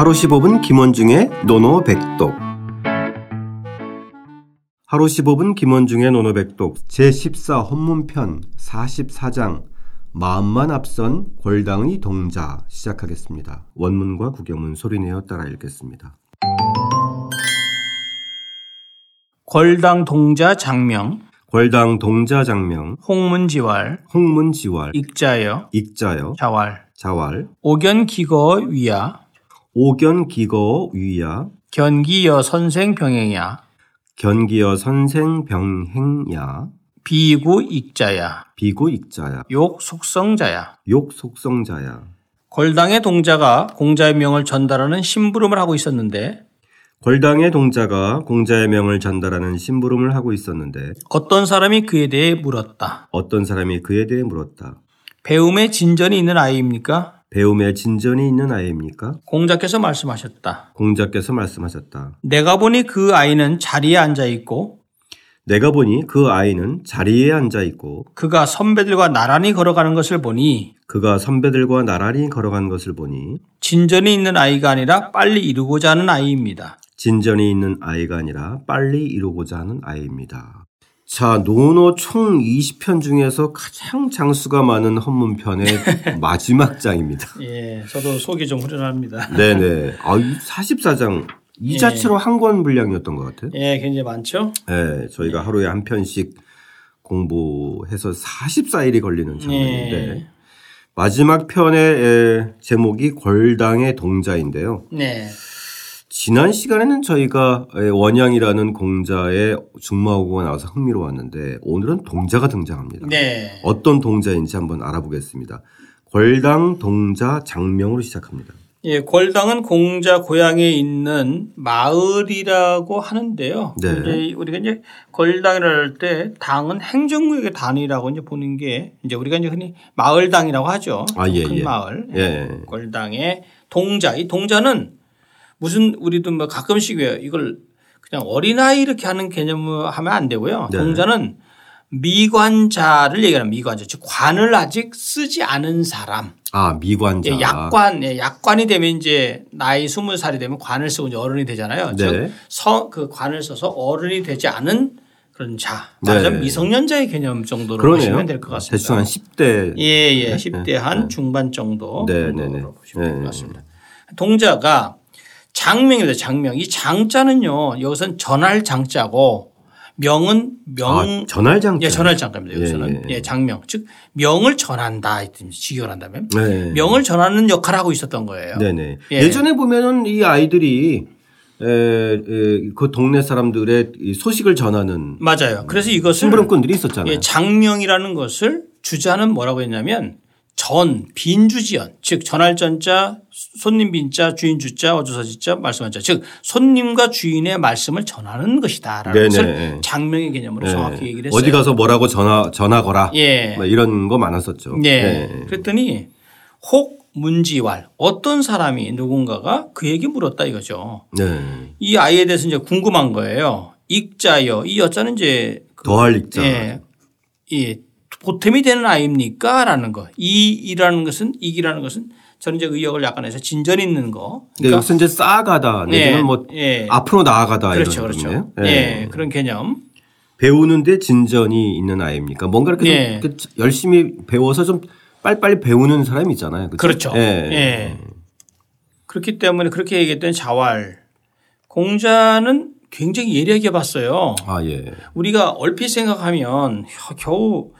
하루 15분 김원중의 노노백독. 하루 15분 김원중의 노노백독. 제14 헌문편 44장. 마음만 앞선 골당의 동자. 시작하겠습니다. 원문과 구경문 소리내어 따라 읽겠습니다. 골당 동자 장명. 골당 동자 장명. 홍문지왈 홍문지왈 익자여. 익자여. 자왈 자왈 오견 기거 위야 오견 기거 위야? 견기여 선생 병행야. 견기여 선생 병행야? 비구 익자야. 비구 익자야. 욕 속성자야. 욕 속성자야. 골당의 동자가 공자의 명을 전달하는 심부름을 하고 있었는데 골당의 동자가 공자의 명을 전달하는 심부름을 하고 있었는데 어떤 사람이 그에 대해 물었다. 어떤 사람이 그에 대해 물었다. 배움에 진전이 있는 아이입니까? 배움에 진전이 있는 아이입니까? 공자께서 말씀하셨다. 공자께서 말씀하셨다. 내가 보니 그 아이는 자리에 앉아 있고 내가 보니 그 아이는 자리에 앉아 있고 그가 선배들과 나란히 걸어가는 것을 보니 그가 선배들과 나란히 걸어간 것을 보니 진전이 있는 아이가 아니라 빨리 이루고자 하는 아이입니다. 진전이 있는 아이가 아니라 빨리 이루고자 하는 아이입니다. 자, 노노 총 20편 중에서 가장 장수가 많은 헌문편의 마지막 장입니다. 예, 저도 속이 좀 후련합니다. 네네. 아, 44장. 이 자체로 한 권 분량이었던 것 같아요. 예, 굉장히 많죠? 네, 저희가 하루에 한 편씩 공부해서 44일이 걸리는 장면인데 예. 마지막 편의 제목이 골당의 동자인데요. 네. 지난 시간에는 저희가 원양이라는 공자의 중마호구가 나와서 흥미로웠는데 오늘은 동자가 등장합니다. 네. 어떤 동자인지 한번 알아보겠습니다. 골당 동자 장명으로 시작합니다. 예, 골당은 공자 고향에 있는 마을이라고 하는데요. 네. 이제 우리가 이제 골당이라 할때 당은 행정구역의 단위라고 이제 보는 게 이제 우리가 이제 흔히 마을당이라고 하죠. 아, 예, 큰 예. 마을. 예. 골당의 동자. 이 동자는 무슨 우리도 뭐 가끔씩 왜 이걸 그냥 어린아이 이렇게 하는 개념을 하면 안 되고요. 네. 동자는 미관자를 얘기하는 미관자. 즉 관을 아직 쓰지 않은 사람. 아, 미관자. 예, 약관, 예, 약관이 되면 이제 나이 스무 살이 되면 관을 쓰고 이제 어른이 되잖아요. 네. 즉, 서, 그 관을 써서 어른이 되지 않은 그런 자. 네. 말하자면 미성년자의 개념 정도로 그러네요. 보시면 될 것 같습니다. 대충 한 10대. 예, 예. 10대 한 중반 정도. 네, 네, 네. 보시면 될 네. 것 같습니다. 동자가 장명입니다. 장명. 이 장자는요. 여기서는 전할 장자고 명은 명. 아, 전할장. 예, 전할 장자입니다. 여기서는. 예, 예, 장명. 즉 명을 전한다. 직역한다면. 네. 명을 전하는 역할을 하고 있었던 거예요. 네네. 예. 예. 전에 보면은 이 아이들이 에, 에, 그 동네 사람들의 이 소식을 전하는 맞아요. 그래서 이것을 심부름꾼들이 있었잖아요. 예, 장명이라는 것을 주자는 뭐라고 했냐면 전 빈주지연 즉 전할 전자 손님 빈자 주인 주자 어조서지자 말씀한 자즉 손님과 주인의 말씀을 전하는 것이다라는 네네. 것을 장명의 개념으로 네. 정확히 얘기를 했어요. 어디 가서 뭐라고 전화 전화거라. 예. 뭐 이런 거 많았었죠. 네. 네. 그랬더니 혹 문지왈 어떤 사람이 누군가가 그에게 물었다 이거죠. 네. 이 아이에 대해서 이제 궁금한 거예요. 익자여 이 여자는 이제 그 더할 익자. 예. 이 보탬이 되는 아이입니까? 라는 거. 이 이라는 것은 이기라는 것은 저는 이제 의역을 약간 해서 진전 있는 거. 네, 여기서 이제 쌓아가다 내지는 뭐 예. 앞으로 나아가다 그렇죠. 이런 그렇죠. 예. 그런 개념. 배우는데 진전이 있는 아이입니까? 뭔가 이렇게 열심히 배워서 좀 빨리빨리 배우는 사람이 있잖아요. 그렇죠? 그렇죠. 예. 그렇기 때문에 그렇게 얘기했던 자활 공자는 굉장히 예리하게 봤어요. 아, 예. 우리가 얼핏 생각하면 야, 겨우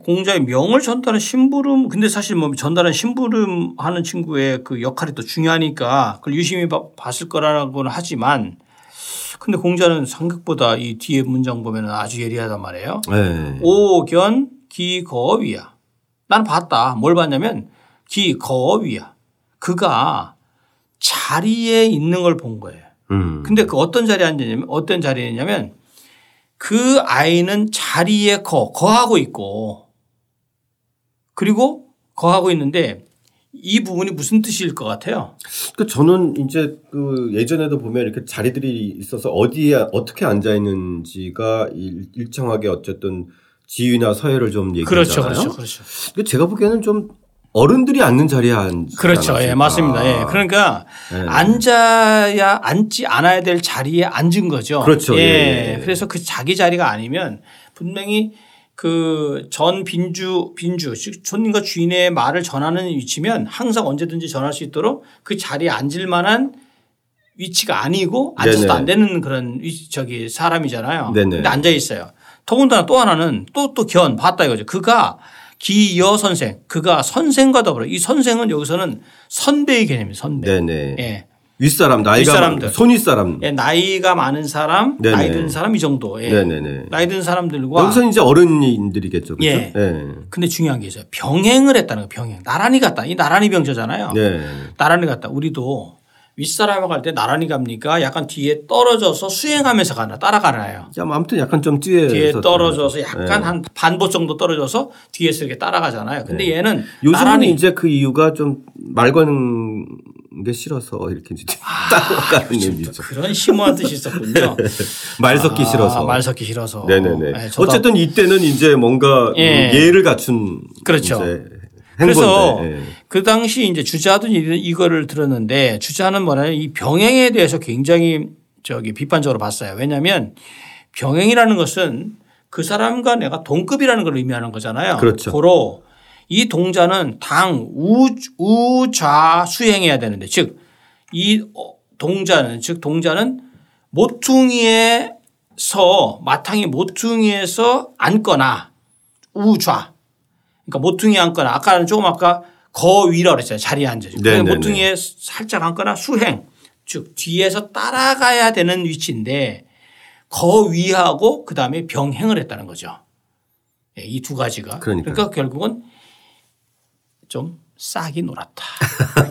공자의 명을 전달한 심부름 근데 사실 뭐 전달한 심부름 하는 친구의 그 역할이 또 중요하니까 그걸 유심히 봐- 봤을 거라고는 하지만 근데 공자는 생각보다 이 뒤에 문장 보면 아주 예리하단 말이에요. 예. 오견 기거위야. 나는 봤다. 뭘 봤냐면 기거위야. 그가 자리에 있는 걸 본 거예요. 음. 근데 그 어떤 자리에 앉았냐면 어떤 자리에 있냐면 그 아이는 자리에 거, 거하고 있고 그리고 거하고 있는데 이 부분이 무슨 뜻일 것 같아요? 그 저는 이제 그 예전에도 보면 이렇게 자리들이 있어서 어디에 어떻게 앉아 있는지가 일- 일정하게 어쨌든 지위나 서열을 좀 얘기하잖아요. 그렇죠. 그렇죠. 그렇죠. 제가 보기에는 좀 어른들이 앉는 자리에 앉지 그렇죠. 예, 않았을까. 맞습니다. 예. 그러니까 예. 앉아야 앉지 않아야 될 자리에 앉은 거죠. 그렇죠. 예. 예, 예. 그래서 그 자기 자리가 아니면 분명히 그 전 빈주 빈주 즉 손님과 주인의 말을 전하는 위치면 항상 언제든지 전할 수 있도록 그 자리에 앉을 만한 위치가 아니고 앉아서도 네네. 안 되는 그런 위 저기 사람이잖아요. 네네. 근데 앉아 있어요. 더군다나 또 하나는 또 또 견 봤다 이거죠. 그가 기여 선생, 그가 선생과 더불어 이 선생은 여기서는 선배의 개념이에요. 선배. 네네. 예. 윗사람 나이가 윗사람들. 많- 손윗사람. 예, 나이가 많은 사람, 네네. 나이 든 사람 이 정도. 예. 네네네. 나이 든 사람들과 여기서 이제 어른들이겠죠. 그렇죠? 예. 근데 중요한 게 있어요. 병행을 했다는 거 병행. 나란히 갔다. 이 나란히 병자잖아요. 네. 나란히 갔다. 우리도 윗사람하고 갈 때 나란히 갑니까? 약간 뒤에 떨어져서 수행하면서 가나 따라가나요? 야, 뭐 아무튼 약간 좀 뒤에 뒤에 서- 떨어져서 약간 네. 한 반보 정도 떨어져서 뒤에서 이렇게 따라가잖아요. 근데 얘는 요즘은 나란히 이제 그 이유가 좀 말 거는 게 싫어서 이렇게 이제 따라가는 의미죠. 그런 심오한 뜻이 있었군요. 말 섞기 아, 싫어서. 말 섞기 싫어서. 네네네. 네, 어쨌든 이때는 이제 뭔가 예. 예를 갖춘 그렇죠. 그래서. 예. 그 당시 이제 주자든 이- 이거를 들었는데 주자는 뭐냐면 이 병행에 대해서 굉장히 저기 비판적으로 봤어요. 왜냐하면 병행이라는 것은 그 사람과 내가 동급이라는 걸 의미하는 거잖아요. 그렇죠. 고로 이 동자는 당 우, 우좌 수행해야 되는데 즉 이 동자는 즉 동자는 모퉁이에서 마탕이 모퉁이에서 앉거나 우좌 그러니까 모퉁이에 앉거나 아까는 조금 아까 거위라고 그랬잖아요. 자리에 앉아서. 모퉁이에 살짝 앉거나 수행 즉 뒤에서 따라가야 되는 위치인데 거위하고 그다음에 병행을 했다는 거죠. 예, 이두 가지가. 그러니까요. 그러니까 결국은 좀 싹이 놀았다.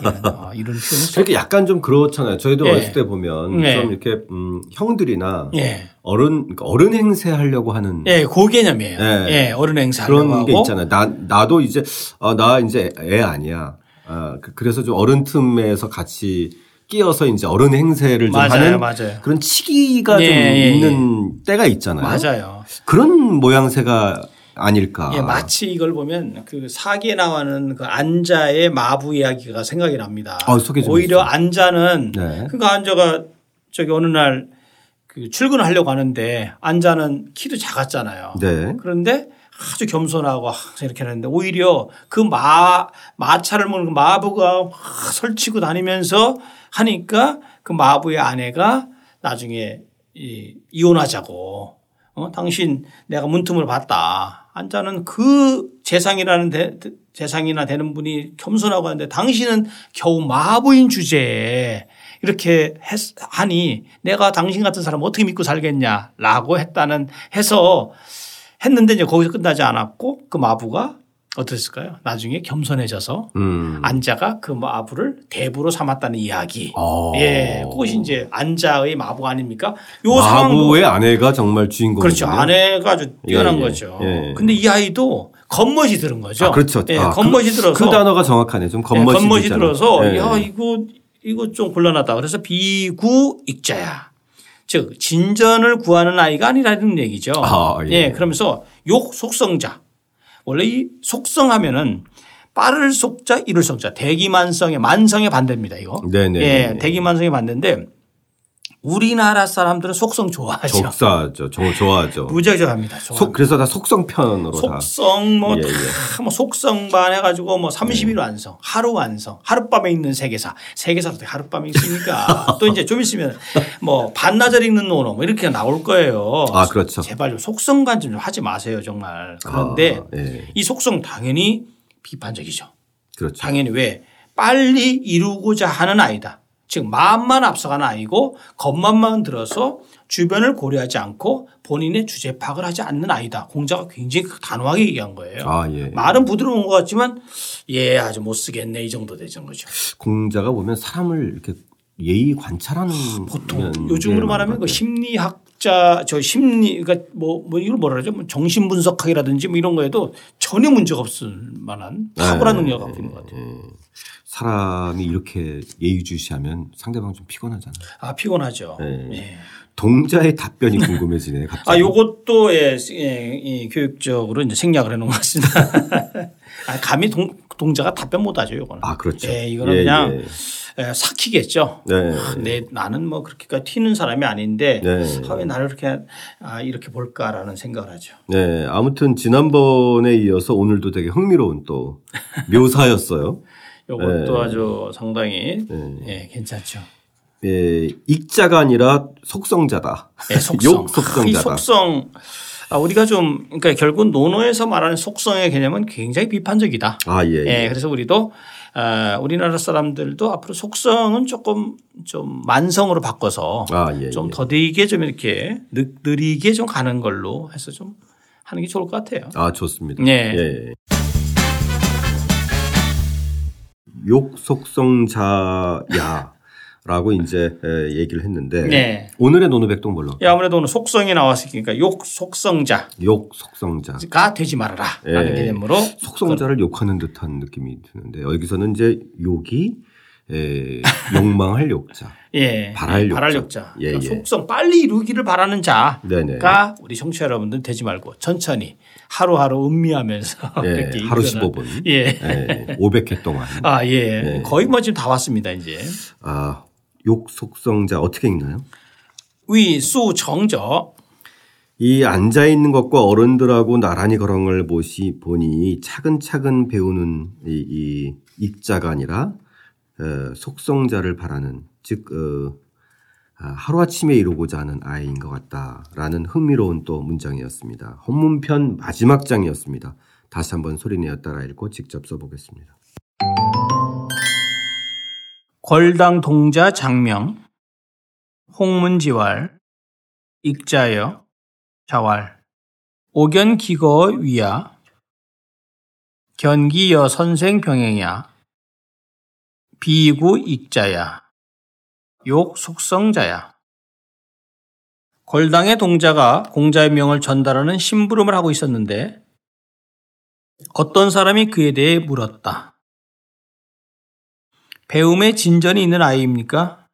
이런, 어, 이런 표현을 그렇게 약간 좀 그렇잖아요. 저희도 예. 어렸을 때 보면 네. 좀 이렇게 음, 형들이나 예. 어른 그러니까 어른 행세 하려고 하는 예, 그 개념이에요. 예. 예, 어른 행사하려고 그런 게 하고. 있잖아요. 나 나도 이제 아, 나 이제 애 아니야. 아, 그- 그래서 좀 어른 틈에서 같이 끼어서 이제 어른 행세를 좀 맞아요, 하는 맞아요. 그런 치기가 예, 좀 예, 예. 있는 때가 있잖아요. 맞아요. 그런 모양새가 아닐까. 예, 마치 이걸 보면 그 사기에 나오는 그 안자의 마부 이야기가 생각이 납니다. 어, 소개 좀 오히려. 안자는 네. 그 안자가 저기 어느 날 그 출근을 하려고 하는데 안자는 키도 작았잖아요. 네. 그런데 아주 겸손하고 항상 이렇게 하는데 오히려 그 마, 마차를 모는 그 마부가 막 설치고 다니면서 하니까 그 마부의 아내가 나중에 이, 이혼하자고 어? 당신 내가 문틈을 봤다. 안자는 그 재상이라는 대, 재상이나 되는 분이 겸손하고 하는데 당신은 겨우 마부인 주제에 이렇게 했, 하니 내가 당신 같은 사람 어떻게 믿고 살겠냐라고 했다는 해서 했는데 이제 거기서 끝나지 않았고 그 마부가 어땠을까요? 나중에 겸손해져서 음. 안자가 그 마부를 대부로 삼았다는 이야기. 어. 예, 그것이 이제 안자의 마부 아닙니까? 요 마부의 아내가 정말 주인공이군요. 그렇죠. 아내가 아주 뛰어난 예, 예. 거죠. 예. 근데 이 아이도 겉멋이 들은 거죠. 아, 그렇죠. 예, 아, 겉멋이 그, 들어서 그 단어가 정확하네. 좀 예, 겉멋이, 겉멋이 들잖아. 들어서 예. 야 이거 이거 좀 곤란하다. 그래서 비구익자야. 즉 진전을 구하는 아이가 아니라는 얘기죠. 아, 예. 그러면서 욕 속성자. 원래 이 속성하면은 빠를 속자 이를 속자 대기만성의 만성의 반대입니다. 이거. 네네. 예, 대기만성의 반대인데 우리나라 사람들은 속성 좋아하죠. 적사죠. 정말 좋아하죠. 무지하게합니다 속 그래서 다 속성 편으로 다. 속성 뭐, 예, 다 예. 뭐 속성 반 해 가지고 뭐 30일 완성, 하루 완성, 하룻밤에 읽는 세계사, 세계사도 어떻게 하룻밤에 읽습니까? 또 이제 좀 있으면 뭐 반나절 읽는 논어 뭐 이렇게 나올 거예요. 아, 그렇죠. 제발 좀 속성관 좀 하지 마세요 정말. 그런데 아, 예. 이 속성 당연히 비판적이죠. 그렇죠. 당연히 왜 빨리 이루고자 하는 아이다. 즉 마음만 앞서가는 아이고 겉만만 들어서 주변을 고려하지 않고 본인의 주제 파악을 하지 않는 아이다. 공자가 굉장히 단호하게 얘기한 거예요. 아, 예. 말은 부드러운 것 같지만 예 아주 못 쓰겠네 이 정도 되는 거죠. 공자가 보면 사람을 이렇게 예의 관찰하는 보통 면 요즘으로 게 말하면 그. 심리학 자 저 심리 그러니까 뭐, 뭐 이걸 뭐라 그러죠? 뭐 정신 분석학이라든지 뭐 이런 거에도 전혀 문제가 없을 만한 탁월한 네. 능력을 갖고 있는 것 같아요. 사람이 이렇게 예의주시하면 상대방 좀 피곤하잖아요. 아 피곤하죠. 네. 예. 동자의 답변이 궁금해지네. 갑자기. 아, 요것도 예, 예, 예, 교육적으로 이제 생략을 해놓은 것 같습니다. 아, 감히 동, 동자가 답변 못하죠. 이거는. 아 그렇죠. 예, 이거는 예, 그냥 예. 에, 삭히겠죠. 네. 내 나는 뭐 그렇게까지 튀는 사람이 아닌데 네. 아, 왜 나를 이렇게 아, 이렇게 볼까라는 생각을 하죠. 네, 아무튼 지난번에 이어서 오늘도 되게 흥미로운 또 묘사였어요. 이것도 네. 아주 상당히 예, 괜찮죠. 예, 익자가 아니라 속성자다. 예, 속성. 욕 속성자다. 이 속성. 아, 우리가 좀, 그러니까 결국 논어에서 말하는 속성의 개념은 굉장히 비판적이다. 아, 예. 예, 예. 그래서 우리도 아, 우리나라 사람들도 앞으로 속성은 조금 좀 만성으로 바꿔서 아, 예. 좀 예. 더디게 좀 이렇게 느, 느리게 좀 가는 걸로 해서 좀 하는 게 좋을 것 같아요. 아, 좋습니다. 예. 예. 욕 속성자야. 라고 이제 에, 얘기를 했는데 네. 오늘의 노노백동 뭘로? 예, 아무래도 오늘 속성이 나왔으니까 욕 속성자가 욕 속성자. 되지 말아라. 라는 예. 개념으로 속성자를 욕하는 듯한 느낌이 드는데 여기서는 이제 욕이 에, 욕망할 욕자. 예. 바랄 욕자. 욕자. 예, 그러니까 예. 속성 빨리 이루기를 바라는 자가 네네. 우리 청취자 여러분들 되지 말고 천천히 하루하루 음미하면서 예, 하루 이루는 15분. 예. 예, 500회 동안. 아, 예. 거의 뭐 지금 다 왔습니다, 이제. 아, 욕 속성자 어떻게 읽나요? 위수 정저. 이 앉아 있는 것과 어른들하고 나란히 걸은 걸 보시 보니 차근차근 배우는 이, 이 익자가 아니라 어, 속성자를 바라는 즉 어, 아, 하루아침에 이루고자 하는 아이인 것 같다라는 흥미로운 또 문장이었습니다. 헌문편 마지막 장이었습니다. 다시 한번 소리내어 따라 읽고 직접 써보겠습니다. 걸당 동자 장명. 홍문지왈. 익자여. 자왈. 오견 기거 위야. 견기여 선생 병행야. 비구 익자야. 욕 속성자야. 걸당의 동자가 공자의 명을 전달하는 심부름을 하고 있었는데 어떤 사람이 그에 대해 물었다. 배움에 진전이 있는 아이입니까?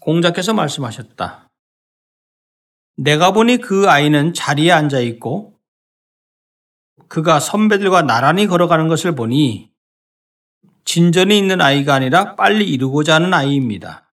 공자께서 말씀하셨다. 내가 보니 그 아이는 자리에 앉아 있고 그가 선배들과 나란히 걸어가는 것을 보니 진전이 있는 아이가 아니라 빨리 이루고자 하는 아이입니다.